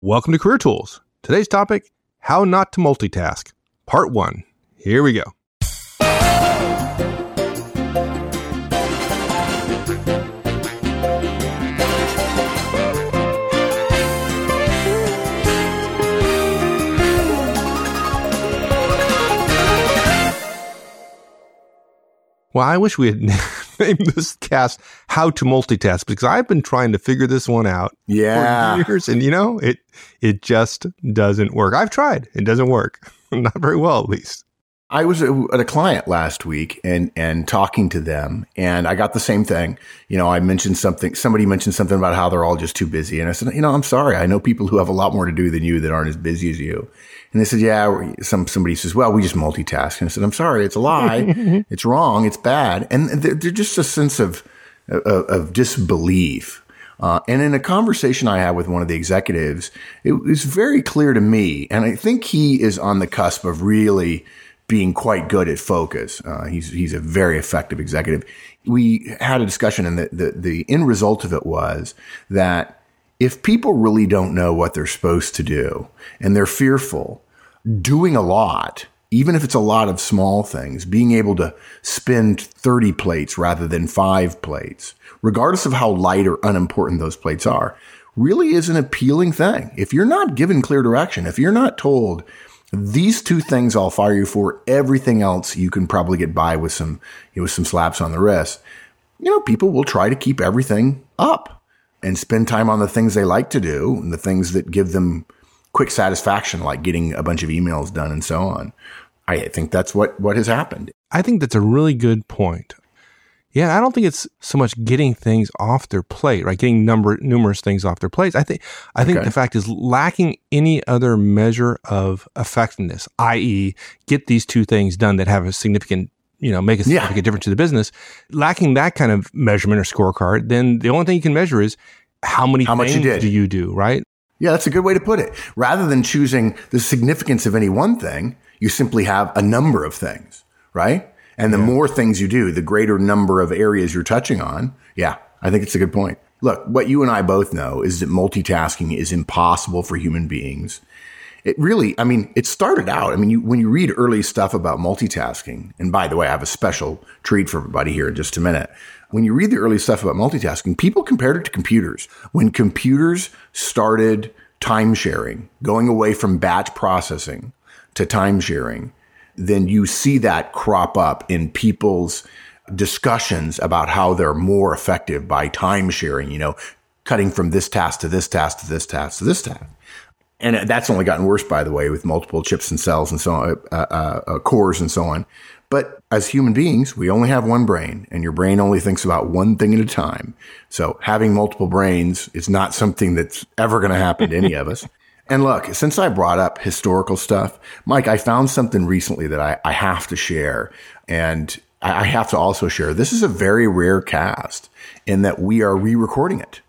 Welcome to Career Tools. Today's topic How Not to Multitask, Part 1. Here we go. Well, I wish we had named this cast "How to Multitask" because I've been trying to figure this one out Yeah. for years, and you know, it it just doesn't work. I've tried; it doesn't work, not very well, at least. I was uh, at a client last week and and talking to them, and I got the same thing. You know, I mentioned something. Somebody mentioned something about how they're all just too busy, and I said, you know, I'm sorry. I know people who have a lot more to do than you that aren't as busy as you. And they said, yeah. Some somebody says, well, we just multitask, and I said, I'm sorry, it's a lie. it's wrong. It's bad, and they're, they're just a sense of of, of disbelief. Uh, and in a conversation I had with one of the executives, it was very clear to me, and I think he is on the cusp of really being quite good at focus. Uh, he's he's a very effective executive. We had a discussion, and the, the the end result of it was that if people really don't know what they're supposed to do and they're fearful, doing a lot, even if it's a lot of small things, being able to spend 30 plates rather than five plates, regardless of how light or unimportant those plates are, really is an appealing thing. If you're not given clear direction, if you're not told these two things I'll fire you for, everything else you can probably get by with some, you know, with some slaps on the wrist, you know, people will try to keep everything up and spend time on the things they like to do and the things that give them quick satisfaction, like getting a bunch of emails done and so on. I think that's what, what has happened. I think that's a really good point. Yeah, I don't think it's so much getting things off their plate, right? Getting number numerous things off their plates. I think I think Okay. the fact is lacking any other measure of effectiveness, i.e., get these two things done that have a significant, you know, make a Yeah. significant difference to the business. Lacking that kind of measurement or scorecard, then the only thing you can measure is how many How much you things did. do you do, right? Yeah, that's a good way to put it. Rather than choosing the significance of any one thing, you simply have a number of things, right? And the more things you do, the greater number of areas you're touching on. Yeah, I think it's a good point. Look, what you and I both know is that multitasking is impossible for human beings. It really, I mean, it started out. I mean, you, when you read early stuff about multitasking, and by the way, I have a special treat for everybody here in just a minute. When you read the early stuff about multitasking, people compared it to computers. When computers started time sharing, going away from batch processing to time sharing, then you see that crop up in people's discussions about how they're more effective by time sharing, you know, cutting from this task to this task to this task to this task. And that's only gotten worse, by the way, with multiple chips and cells and so on, uh, uh, uh, cores and so on. But as human beings, we only have one brain and your brain only thinks about one thing at a time. So having multiple brains is not something that's ever going to happen to any of us. And look, since I brought up historical stuff, Mike, I found something recently that I, I have to share. And I I have to also share. This is a very rare cast in that we are re-recording it.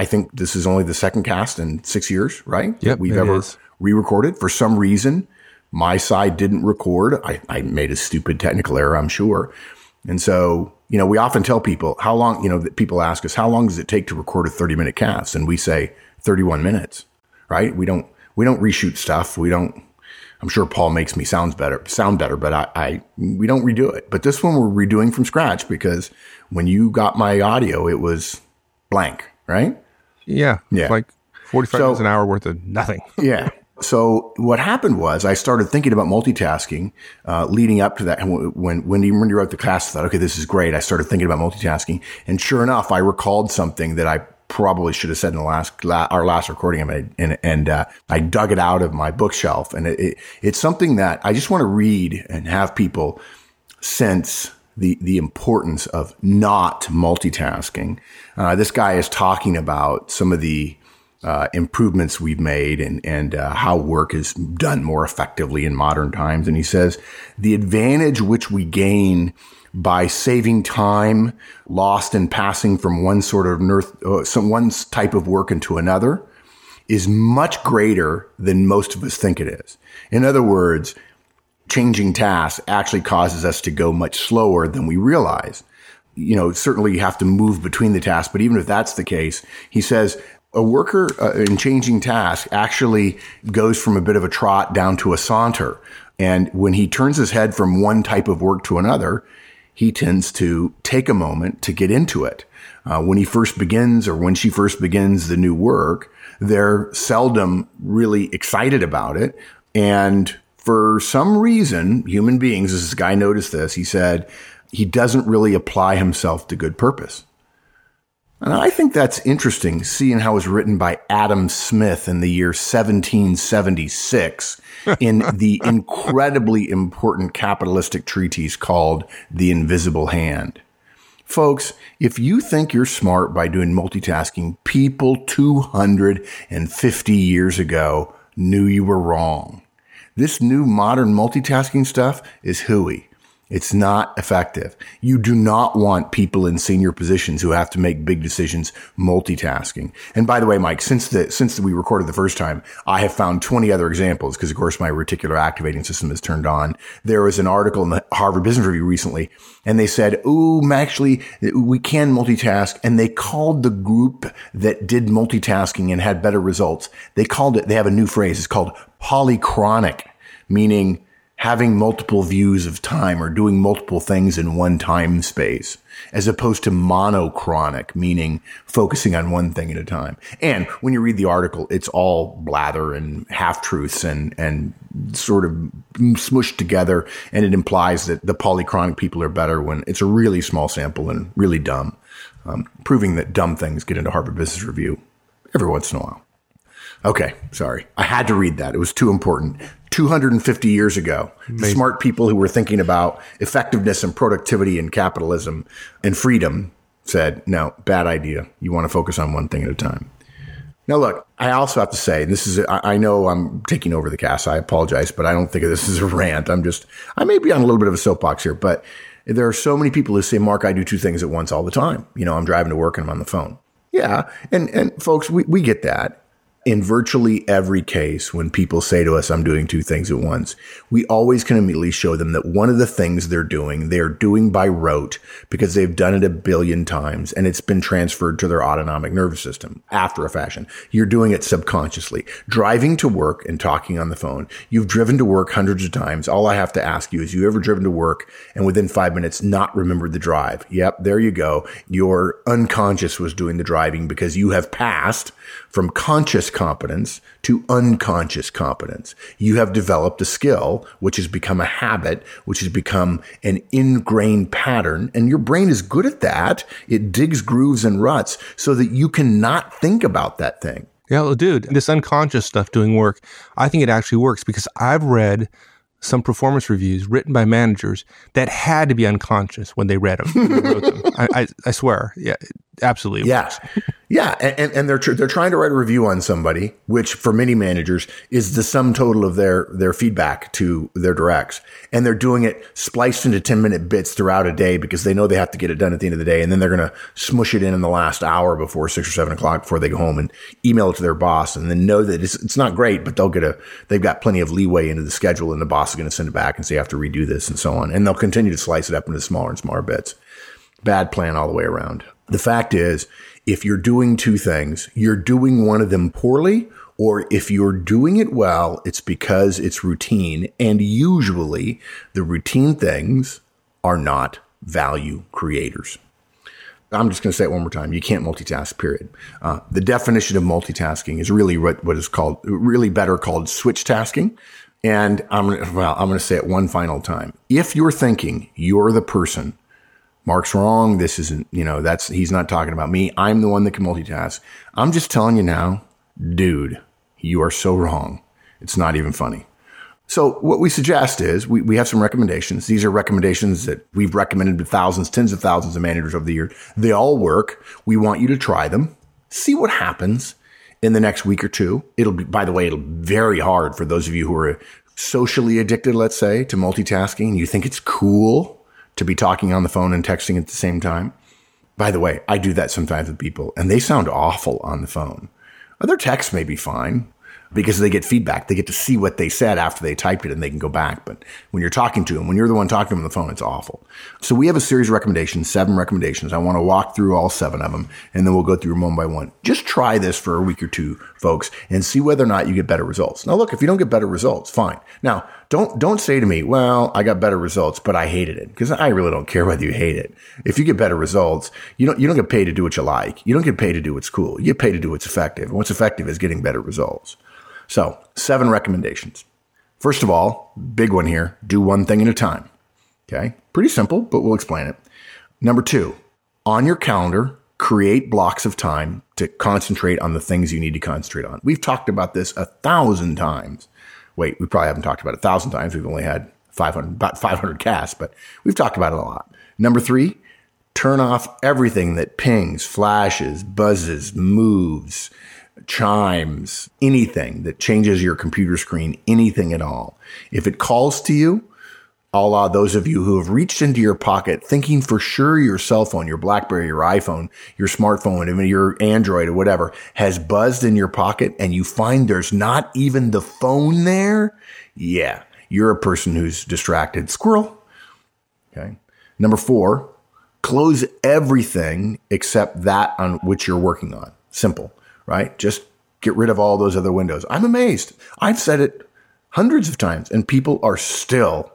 I think this is only the second cast in six years, right? Yep, we've ever is. re-recorded. For some reason, my side didn't record. I, I made a stupid technical error, I'm sure. And so, you know, we often tell people how long, you know, that people ask us, how long does it take to record a 30 minute cast? And we say 31 minutes, right? We don't, we don't reshoot stuff. We don't, I'm sure Paul makes me sounds better, sound better, but I, I, we don't redo it. But this one we're redoing from scratch because when you got my audio, it was blank, right? Yeah, Yeah. It's like forty-five So- minutes an hour worth of nothing. Yeah. So what happened was I started thinking about multitasking, uh, leading up to that. And when, when you, when you wrote the class, I thought, okay, this is great. I started thinking about multitasking. And sure enough, I recalled something that I probably should have said in the last, la- our last recording. I made, and, and, uh, I dug it out of my bookshelf and it, it, it's something that I just want to read and have people sense the, the importance of not multitasking. Uh, this guy is talking about some of the, uh, improvements we've made and, and uh, how work is done more effectively in modern times. And he says the advantage which we gain by saving time lost in passing from one sort of nerth, uh, some one type of work into another is much greater than most of us think it is. In other words, changing tasks actually causes us to go much slower than we realize. You know, certainly you have to move between the tasks, but even if that's the case, he says A worker uh, in changing task actually goes from a bit of a trot down to a saunter. And when he turns his head from one type of work to another, he tends to take a moment to get into it. Uh, when he first begins or when she first begins the new work, they're seldom really excited about it. And for some reason, human beings, this guy noticed this, he said, he doesn't really apply himself to good purpose. And I think that's interesting, seeing how it was written by Adam Smith in the year 1776 in the incredibly important capitalistic treatise called The Invisible Hand. Folks, if you think you're smart by doing multitasking, people 250 years ago knew you were wrong. This new modern multitasking stuff is hooey. It's not effective. You do not want people in senior positions who have to make big decisions multitasking. And by the way, Mike, since the, since we recorded the first time, I have found 20 other examples because of course my reticular activating system is turned on. There was an article in the Harvard Business Review recently and they said, Ooh, actually we can multitask. And they called the group that did multitasking and had better results. They called it, they have a new phrase. It's called polychronic, meaning having multiple views of time or doing multiple things in one time space, as opposed to monochronic, meaning focusing on one thing at a time. And when you read the article, it's all blather and half truths and, and sort of smushed together. And it implies that the polychronic people are better when it's a really small sample and really dumb, um, proving that dumb things get into Harvard Business Review every once in a while. Okay, sorry. I had to read that. It was too important. 250 years ago. Smart people who were thinking about effectiveness and productivity and capitalism and freedom said, no, bad idea. You want to focus on one thing at a time. Now, look, I also have to say, this is, I know I'm taking over the cast. I apologize, but I don't think of this as a rant. I'm just, I may be on a little bit of a soapbox here, but there are so many people who say, Mark, I do two things at once all the time. You know, I'm driving to work and I'm on the phone. Yeah. And, and folks, we, we get that in virtually every case, when people say to us, I'm doing two things at once, we always can immediately show them that one of the things they're doing, they're doing by rote because they've done it a billion times and it's been transferred to their autonomic nervous system after a fashion. You're doing it subconsciously. Driving to work and talking on the phone. You've driven to work hundreds of times. All I have to ask you is you ever driven to work and within five minutes not remembered the drive? Yep. There you go. Your unconscious was doing the driving because you have passed from conscious competence to unconscious competence. You have developed a skill, which has become a habit, which has become an ingrained pattern. And your brain is good at that. It digs grooves and ruts so that you cannot think about that thing. Yeah, well, dude, this unconscious stuff doing work, I think it actually works because I've read some performance reviews written by managers that had to be unconscious when they read them. Them. I, I, I, swear. Yeah, absolutely. Yeah. Yeah, and, and they're tr- they're trying to write a review on somebody, which for many managers is the sum total of their their feedback to their directs, and they're doing it spliced into ten minute bits throughout a day because they know they have to get it done at the end of the day, and then they're going to smush it in in the last hour before six or seven o'clock before they go home and email it to their boss, and then know that it's it's not great, but they'll get a they've got plenty of leeway into the schedule, and the boss is going to send it back and say you have to redo this and so on, and they'll continue to slice it up into smaller and smaller bits. Bad plan all the way around. The fact is if you're doing two things, you're doing one of them poorly, or if you're doing it well, it's because it's routine. And usually the routine things are not value creators. I'm just going to say it one more time. You can't multitask, period. Uh, the definition of multitasking is really what, what is called, really better called switch tasking. And I'm well, I'm going to say it one final time. If you're thinking you're the person Mark's wrong. This isn't, you know, that's, he's not talking about me. I'm the one that can multitask. I'm just telling you now, dude, you are so wrong. It's not even funny. So what we suggest is we, we have some recommendations. These are recommendations that we've recommended to thousands, tens of thousands of managers over the year. They all work. We want you to try them, see what happens in the next week or two. It'll be, by the way, it'll be very hard for those of you who are socially addicted, let's say, to multitasking. You think it's cool to be talking on the phone and texting at the same time. By the way, I do that sometimes with people and they sound awful on the phone. Other texts may be fine. because they get feedback. They get to see what they said after they typed it and they can go back. But when you're talking to them, when you're the one talking to them on the phone, it's awful. So we have a series of recommendations, seven recommendations. I want to walk through all seven of them and then we'll go through them one by one. Just try this for a week or two, folks, and see whether or not you get better results. Now, look, if you don't get better results, fine. Now, don't, don't say to me, well, I got better results, but I hated it because I really don't care whether you hate it. If you get better results, you don't, you don't get paid to do what you like. You don't get paid to do what's cool. You get paid to do what's effective. And what's effective is getting better results. So, seven recommendations. First of all, big one here do one thing at a time. Okay. Pretty simple, but we'll explain it. Number two, on your calendar, create blocks of time to concentrate on the things you need to concentrate on. We've talked about this a thousand times. Wait, we probably haven't talked about it a thousand times. We've only had 500, about 500 casts, but we've talked about it a lot. Number three, turn off everything that pings, flashes, buzzes, moves, chimes, anything that changes your computer screen, anything at all. If it calls to you, a la those of you who have reached into your pocket thinking for sure your cell phone, your Blackberry, your iPhone, your smartphone, even your Android or whatever has buzzed in your pocket and you find there's not even the phone there. Yeah, you're a person who's distracted. Squirrel. Okay. Number four, close everything except that on which you're working on. Simple right? Just get rid of all those other windows. I'm amazed. I've said it hundreds of times and people are still,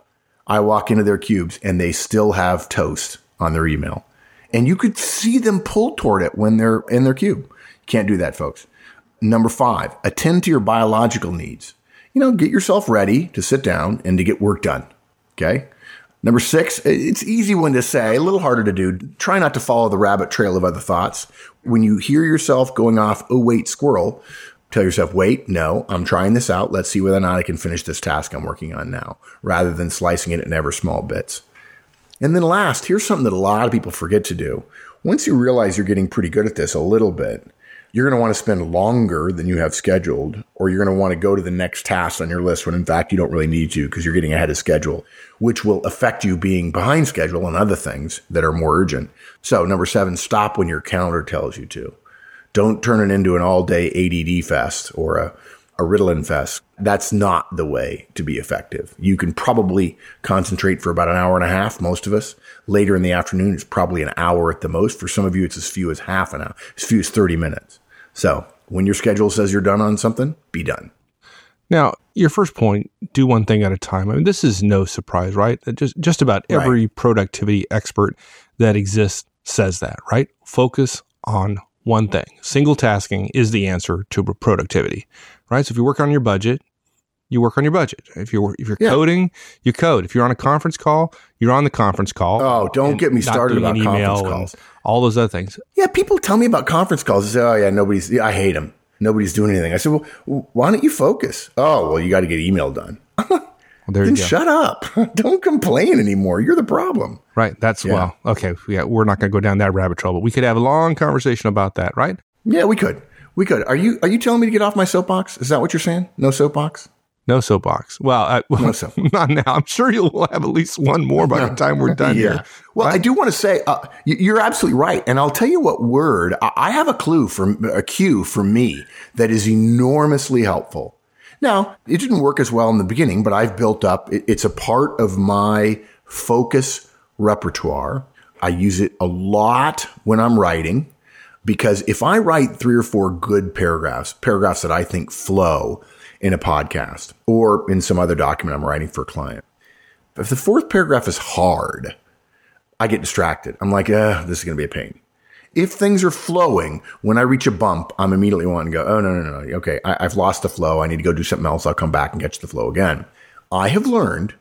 I walk into their cubes and they still have toast on their email. And you could see them pull toward it when they're in their cube. Can't do that, folks. Number five, attend to your biological needs. You know, get yourself ready to sit down and to get work done. Okay. Number six, it's easy one to say, a little harder to do. Try not to follow the rabbit trail of other thoughts. When you hear yourself going off, oh, wait, squirrel, tell yourself, wait, no, I'm trying this out. Let's see whether or not I can finish this task I'm working on now, rather than slicing it in ever small bits. And then last, here's something that a lot of people forget to do. Once you realize you're getting pretty good at this a little bit, you're going to want to spend longer than you have scheduled, or you're going to want to go to the next task on your list when in fact you don't really need to because you're getting ahead of schedule, which will affect you being behind schedule on other things that are more urgent. So number seven, stop when your calendar tells you to. Don't turn it into an all day ADD fest or a, a Ritalin fest. That's not the way to be effective. You can probably concentrate for about an hour and a half, most of us. Later in the afternoon, it's probably an hour at the most. For some of you, it's as few as half an hour, as few as 30 minutes. So when your schedule says you're done on something, be done. Now, your first point, do one thing at a time. I mean, this is no surprise, right? Just just about every right. productivity expert that exists says that, right? Focus on one thing. Single tasking is the answer to productivity, right? So if you work on your budget, you work on your budget. If you're if you're yeah. coding, you code. If you're on a conference call, you're on the conference call. Oh, don't get me started about conference calls. All those other things. Yeah, people tell me about conference calls. They say, "Oh yeah, nobody's. Yeah, I hate them. Nobody's doing anything." I said, "Well, why don't you focus?" Oh, well, you got to get email done. well, there then shut up. don't complain anymore. You're the problem. Right. That's yeah. well. Okay. Yeah, we're not going to go down that rabbit trail, but we could have a long conversation about that, right? Yeah, we could. We could. Are you are you telling me to get off my soapbox? Is that what you're saying? No soapbox? No soapbox. Well, I, well no not now. I'm sure you'll have at least one more by the time we're done yeah. here. Well, right? I do want to say uh, you're absolutely right, and I'll tell you what word I have a clue for a cue for me that is enormously helpful. Now, it didn't work as well in the beginning, but I've built up. It's a part of my focus repertoire. I use it a lot when I'm writing because if I write three or four good paragraphs, paragraphs that I think flow in a podcast or in some other document I'm writing for a client. If the fourth paragraph is hard, I get distracted. I'm like, eh, this is going to be a pain. If things are flowing, when I reach a bump, I'm immediately wanting to go, oh, no, no, no. Okay, I, have lost the flow. I need to go do something else. I'll come back and catch the flow again. I have learned,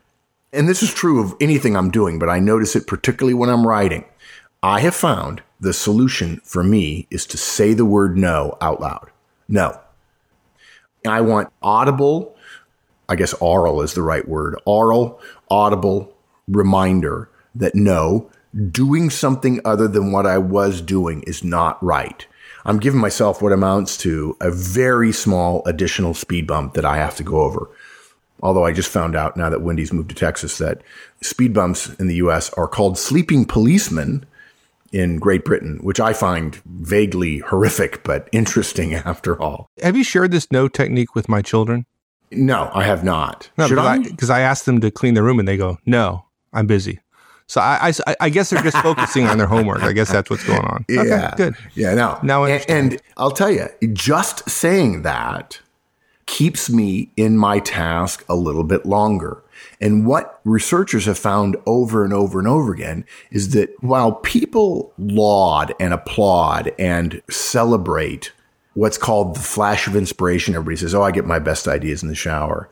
and this is true of anything I'm doing, but I notice it particularly when I'm writing. I have found the solution for me is to say the word no out loud. No. I want audible, I guess oral is the right word, oral, audible reminder that no, doing something other than what I was doing is not right. I'm giving myself what amounts to a very small additional speed bump that I have to go over. Although I just found out now that Wendy's moved to Texas that speed bumps in the US are called sleeping policemen in Great Britain, which I find vaguely horrific but interesting after all. Have you shared this no technique with my children? No, I have not. No, Should I? Because I, I asked them to clean their room and they go, no, I'm busy. So I, I, I guess they're just focusing on their homework. I guess that's what's going on. Yeah, okay, good. Yeah, now, Now and, and I'll tell you, just saying that keeps me in my task a little bit longer. And what researchers have found over and over and over again is that while people laud and applaud and celebrate what's called the flash of inspiration, everybody says, Oh, I get my best ideas in the shower.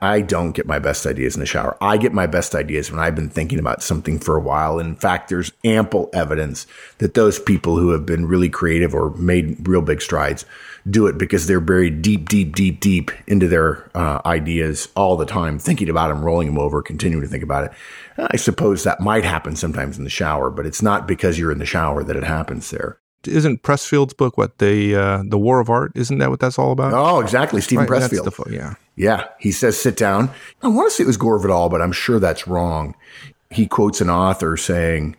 I don't get my best ideas in the shower. I get my best ideas when I've been thinking about something for a while. In fact, there's ample evidence that those people who have been really creative or made real big strides do it because they're buried deep, deep, deep, deep into their uh, ideas all the time, thinking about them, rolling them over, continuing to think about it. I suppose that might happen sometimes in the shower, but it's not because you're in the shower that it happens there. Isn't Pressfield's book what the uh, the War of Art? Isn't that what that's all about? Oh, exactly. Stephen Right, Pressfield. the yeah. Yeah, he says sit down. I want to say it was Gore Vidal, but I'm sure that's wrong. He quotes an author saying,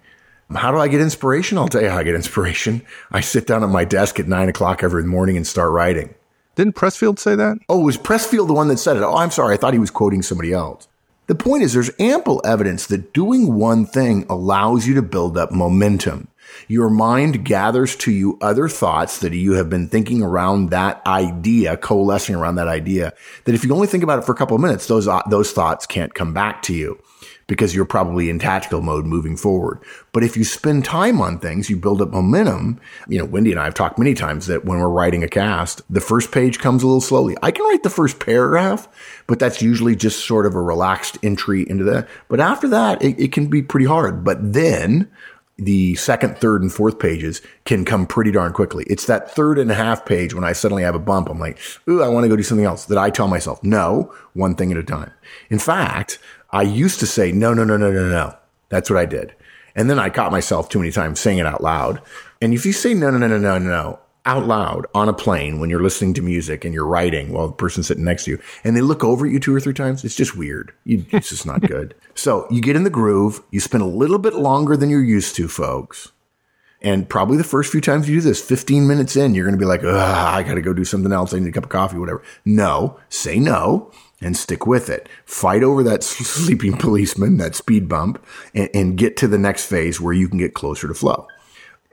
How do I get inspiration? I'll tell you how I get inspiration. I sit down at my desk at nine o'clock every morning and start writing. Didn't Pressfield say that? Oh, was Pressfield the one that said it? Oh, I'm sorry. I thought he was quoting somebody else. The point is, there's ample evidence that doing one thing allows you to build up momentum. Your mind gathers to you other thoughts that you have been thinking around that idea, coalescing around that idea, that if you only think about it for a couple of minutes, those, uh, those thoughts can't come back to you because you're probably in tactical mode moving forward. But if you spend time on things, you build up momentum. You know, Wendy and I have talked many times that when we're writing a cast, the first page comes a little slowly. I can write the first paragraph, but that's usually just sort of a relaxed entry into that. But after that, it, it can be pretty hard. But then the second, third, and fourth pages can come pretty darn quickly. It's that third and a half page when I suddenly have a bump. I'm like, ooh, I want to go do something else that I tell myself, no, one thing at a time. In fact, I used to say, no, no, no, no, no, no. That's what I did. And then I caught myself too many times saying it out loud. And if you say no, no, no, no, no, no, out loud on a plane when you're listening to music and you're writing while the person's sitting next to you and they look over at you two or three times, it's just weird. You, it's just not good. So you get in the groove, you spend a little bit longer than you're used to, folks. And probably the first few times you do this, 15 minutes in, you're going to be like, I got to go do something else. I need a cup of coffee, whatever. No, say no and stick with it. Fight over that sleeping policeman, that speed bump, and, and get to the next phase where you can get closer to flow.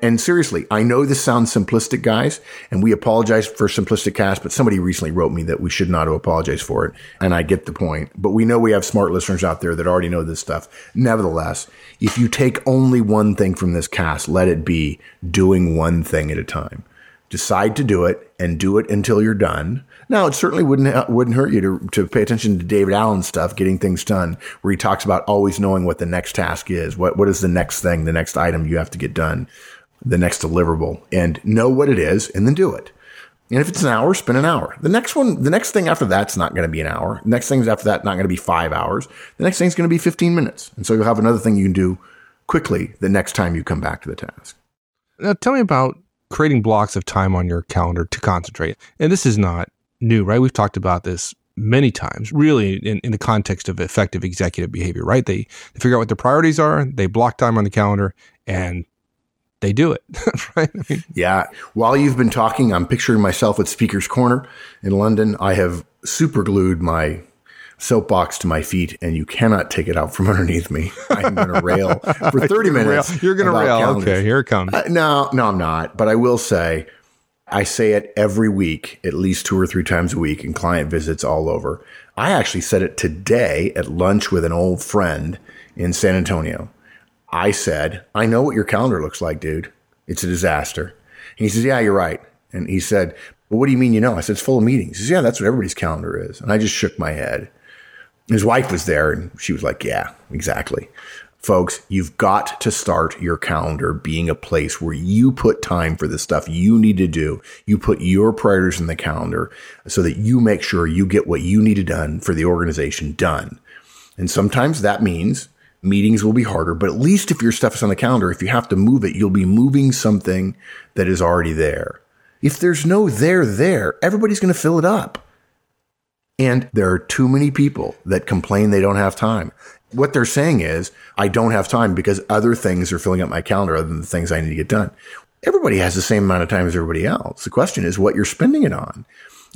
And seriously, I know this sounds simplistic, guys, and we apologize for simplistic cast, but somebody recently wrote me that we should not apologize for it. And I get the point. But we know we have smart listeners out there that already know this stuff. Nevertheless, if you take only one thing from this cast, let it be doing one thing at a time. Decide to do it and do it until you're done. Now, it certainly wouldn't uh, wouldn't hurt you to, to pay attention to David Allen's stuff, getting things done, where he talks about always knowing what the next task is. What what is the next thing, the next item you have to get done the next deliverable and know what it is and then do it. And if it's an hour, spend an hour. The next one, the next thing after that's not going to be an hour. The next things after that, not going to be five hours. The next thing's going to be 15 minutes. And so you'll have another thing you can do quickly the next time you come back to the task. Now, tell me about creating blocks of time on your calendar to concentrate. And this is not new, right? We've talked about this many times, really, in, in the context of effective executive behavior, right? They, they figure out what their priorities are, they block time on the calendar, and they do it, right? I mean, Yeah. While you've been talking, I'm picturing myself at Speaker's Corner in London. I have super glued my soapbox to my feet and you cannot take it out from underneath me. I'm going to rail for 30 minutes. rail. You're going to rail. calendars. Okay, here it comes. Uh, no, no, I'm not. But I will say, I say it every week, at least two or three times a week in client visits all over. I actually said it today at lunch with an old friend in San Antonio. I said, I know what your calendar looks like, dude. It's a disaster. And he says, Yeah, you're right. And he said, But what do you mean you know? I said, It's full of meetings. He says, Yeah, that's what everybody's calendar is. And I just shook my head. His wife was there and she was like, Yeah, exactly. Folks, you've got to start your calendar being a place where you put time for the stuff you need to do. You put your priorities in the calendar so that you make sure you get what you need to done for the organization done. And sometimes that means meetings will be harder, but at least if your stuff is on the calendar, if you have to move it, you'll be moving something that is already there. If there's no there there, everybody's going to fill it up. And there are too many people that complain they don't have time. What they're saying is, I don't have time because other things are filling up my calendar other than the things I need to get done. Everybody has the same amount of time as everybody else. The question is what you're spending it on.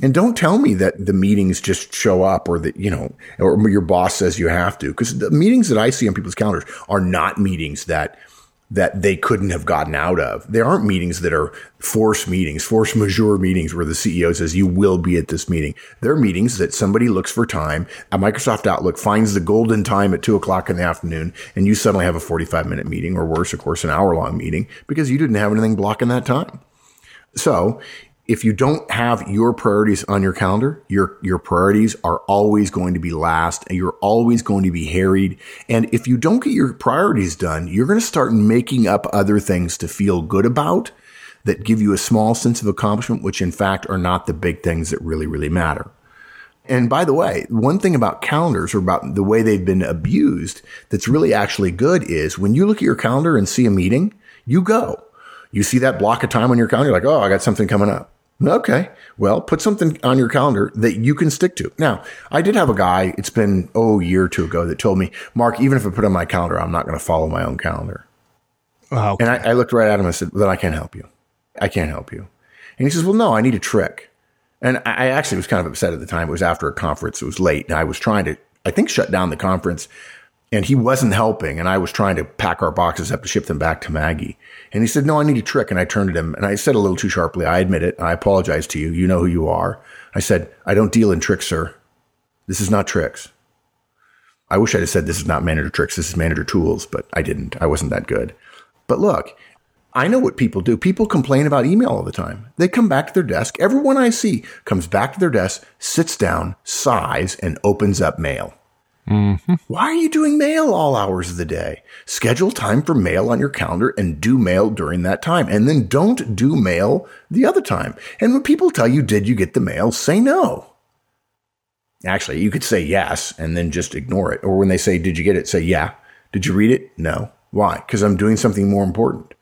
And don't tell me that the meetings just show up or that, you know, or your boss says you have to. Because the meetings that I see on people's calendars are not meetings that that they couldn't have gotten out of. There aren't meetings that are force meetings, force majeure meetings where the CEO says you will be at this meeting. They're meetings that somebody looks for time. A Microsoft Outlook finds the golden time at two o'clock in the afternoon and you suddenly have a 45 minute meeting or worse, of course, an hour long meeting because you didn't have anything blocking that time. So if you don't have your priorities on your calendar, your, your priorities are always going to be last and you're always going to be harried. And if you don't get your priorities done, you're going to start making up other things to feel good about that give you a small sense of accomplishment, which in fact are not the big things that really, really matter. And by the way, one thing about calendars or about the way they've been abused that's really actually good is when you look at your calendar and see a meeting, you go. You see that block of time on your calendar, like, oh, I got something coming up. Okay. Well, put something on your calendar that you can stick to. Now, I did have a guy, it's been, oh, a year or two ago that told me, Mark, even if I put on my calendar, I'm not going to follow my own calendar. Oh, okay. And I, I, looked right at him and said, then I can't help you. I can't help you. And he says, well, no, I need a trick. And I actually was kind of upset at the time. It was after a conference. It was late and I was trying to, I think, shut down the conference and he wasn't helping. And I was trying to pack our boxes up to ship them back to Maggie. And he said, no, I need a trick. And I turned to him and I said a little too sharply, I admit it. I apologize to you. You know who you are. I said, I don't deal in tricks, sir. This is not tricks. I wish I'd have said this is not manager tricks. This is manager tools, but I didn't. I wasn't that good. But look, I know what people do. People complain about email all the time. They come back to their desk. Everyone I see comes back to their desk, sits down, sighs, and opens up mail. Mm-hmm. Why are you doing mail all hours of the day? Schedule time for mail on your calendar and do mail during that time. And then don't do mail the other time. And when people tell you, did you get the mail? Say no. Actually, you could say yes and then just ignore it. Or when they say, did you get it? Say, yeah. Did you read it? No. Why? Because I'm doing something more important.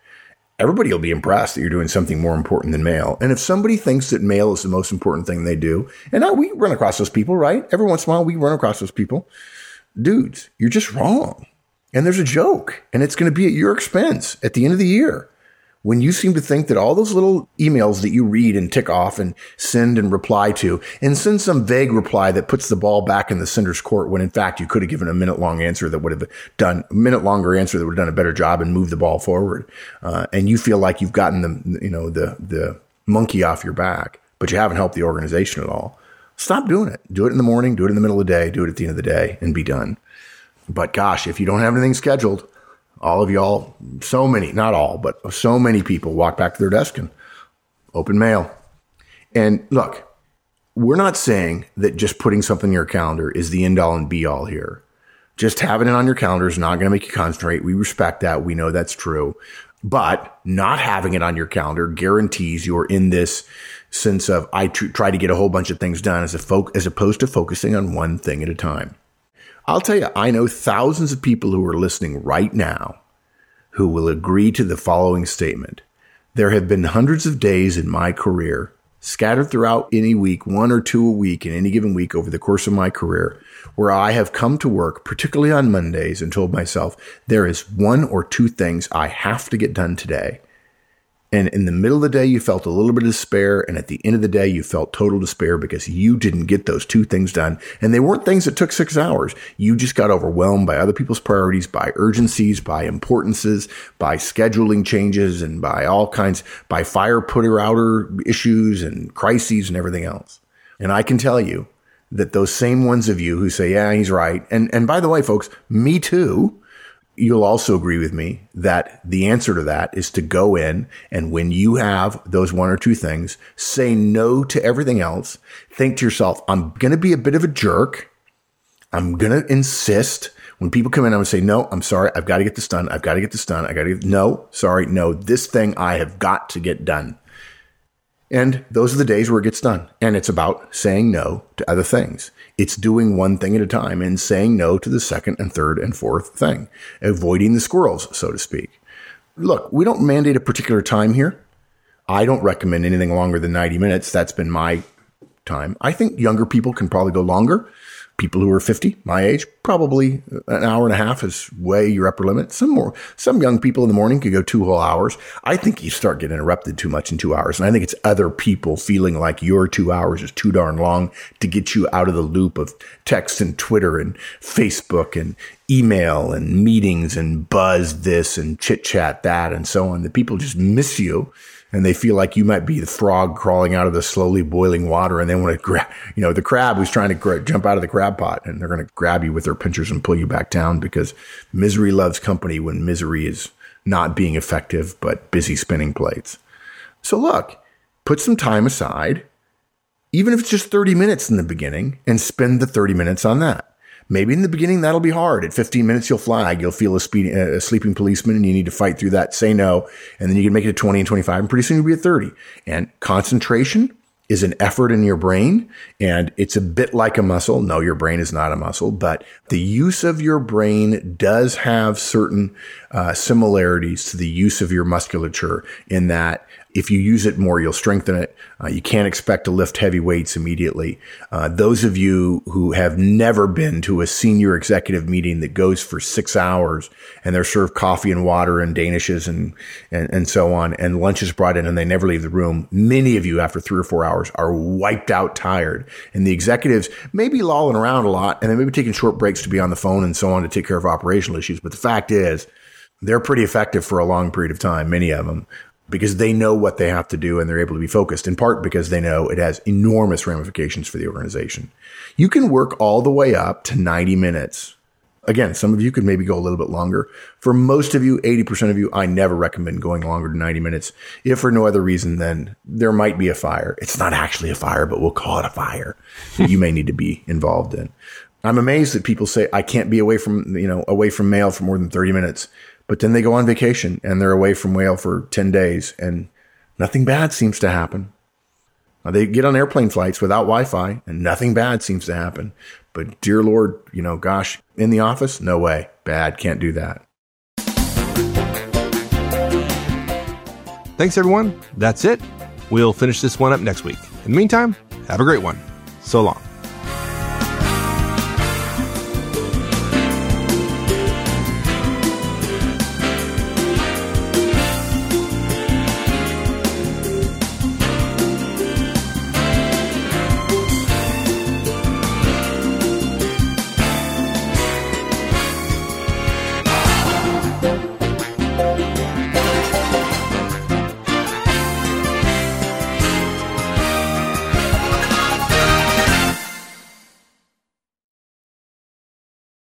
Everybody will be impressed that you're doing something more important than mail. And if somebody thinks that mail is the most important thing they do, and we run across those people, right? Every once in a while, we run across those people dudes, you're just wrong. And there's a joke, and it's going to be at your expense at the end of the year. When you seem to think that all those little emails that you read and tick off and send and reply to, and send some vague reply that puts the ball back in the sender's court when in fact you could have given a minute long answer that would have done a minute longer answer that would have done a better job and moved the ball forward. Uh, and you feel like you've gotten the, you know, the, the monkey off your back, but you haven't helped the organization at all. Stop doing it. Do it in the morning, do it in the middle of the day, do it at the end of the day, and be done. But gosh, if you don't have anything scheduled, all of y'all, so many, not all, but so many people walk back to their desk and open mail. And look, we're not saying that just putting something in your calendar is the end all and be all here. Just having it on your calendar is not going to make you concentrate. We respect that. We know that's true. But not having it on your calendar guarantees you're in this sense of I tr- try to get a whole bunch of things done as a fo- as opposed to focusing on one thing at a time. I'll tell you, I know thousands of people who are listening right now who will agree to the following statement. There have been hundreds of days in my career, scattered throughout any week, one or two a week in any given week over the course of my career, where I have come to work, particularly on Mondays, and told myself, there is one or two things I have to get done today. And in the middle of the day, you felt a little bit of despair. And at the end of the day, you felt total despair because you didn't get those two things done. And they weren't things that took six hours. You just got overwhelmed by other people's priorities, by urgencies, by importances, by scheduling changes and by all kinds, by fire putter outer issues and crises and everything else. And I can tell you that those same ones of you who say, yeah, he's right. And, and by the way, folks, me too you'll also agree with me that the answer to that is to go in and when you have those one or two things, say no to everything else. Think to yourself, I'm going to be a bit of a jerk. I'm going to insist when people come in, I'm going to say, no, I'm sorry. I've got to get this done. I've got to get this done. I got to get, no, sorry. No, this thing I have got to get done. And those are the days where it gets done. And it's about saying no to other things. It's doing one thing at a time and saying no to the second and third and fourth thing, avoiding the squirrels, so to speak. Look, we don't mandate a particular time here. I don't recommend anything longer than 90 minutes. That's been my time. I think younger people can probably go longer. People who are 50, my age, probably an hour and a half is way your upper limit. Some more, some young people in the morning could go two whole hours. I think you start getting interrupted too much in two hours. And I think it's other people feeling like your two hours is too darn long to get you out of the loop of text and Twitter and Facebook and email and meetings and buzz this and chit chat that and so on. That people just miss you and they feel like you might be the frog crawling out of the slowly boiling water and they want to grab, you know, the crab who's trying to gra- jump out of the crab pot and they're going to grab you with their pinchers and pull you back down because misery loves company when misery is not being effective, but busy spinning plates. So look, put some time aside, even if it's just 30 minutes in the beginning and spend the 30 minutes on that. Maybe in the beginning that'll be hard. At 15 minutes, you'll flag. You'll feel a, speeding, a sleeping policeman and you need to fight through that. Say no. And then you can make it to 20 and 25 and pretty soon you'll be at 30. And concentration is an effort in your brain and it's a bit like a muscle. No, your brain is not a muscle, but the use of your brain does have certain uh, similarities to the use of your musculature in that if you use it more, you'll strengthen it. Uh, you can't expect to lift heavy weights immediately. Uh, those of you who have never been to a senior executive meeting that goes for six hours and they're served coffee and water and danishes and, and, and so on, and lunch is brought in and they never leave the room, many of you after three or four hours are wiped out tired. And the executives may be lolling around a lot and they may be taking short breaks to be on the phone and so on to take care of operational issues. But the fact is, they're pretty effective for a long period of time, many of them because they know what they have to do and they're able to be focused in part because they know it has enormous ramifications for the organization. You can work all the way up to 90 minutes. Again, some of you could maybe go a little bit longer. For most of you, 80% of you, I never recommend going longer than 90 minutes. If for no other reason, then there might be a fire. It's not actually a fire, but we'll call it a fire that you may need to be involved in. I'm amazed that people say I can't be away from, you know, away from mail for more than 30 minutes. But then they go on vacation and they're away from whale for 10 days and nothing bad seems to happen. They get on airplane flights without Wi Fi and nothing bad seems to happen. But dear Lord, you know, gosh, in the office, no way. Bad, can't do that. Thanks, everyone. That's it. We'll finish this one up next week. In the meantime, have a great one. So long.